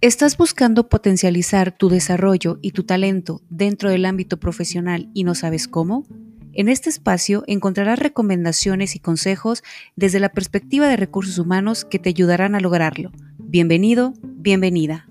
¿Estás buscando potencializar tu desarrollo y tu talento dentro del ámbito profesional y no sabes cómo? En este espacio encontrarás recomendaciones y consejos desde la perspectiva de recursos humanos que te ayudarán a lograrlo. Bienvenido, bienvenida.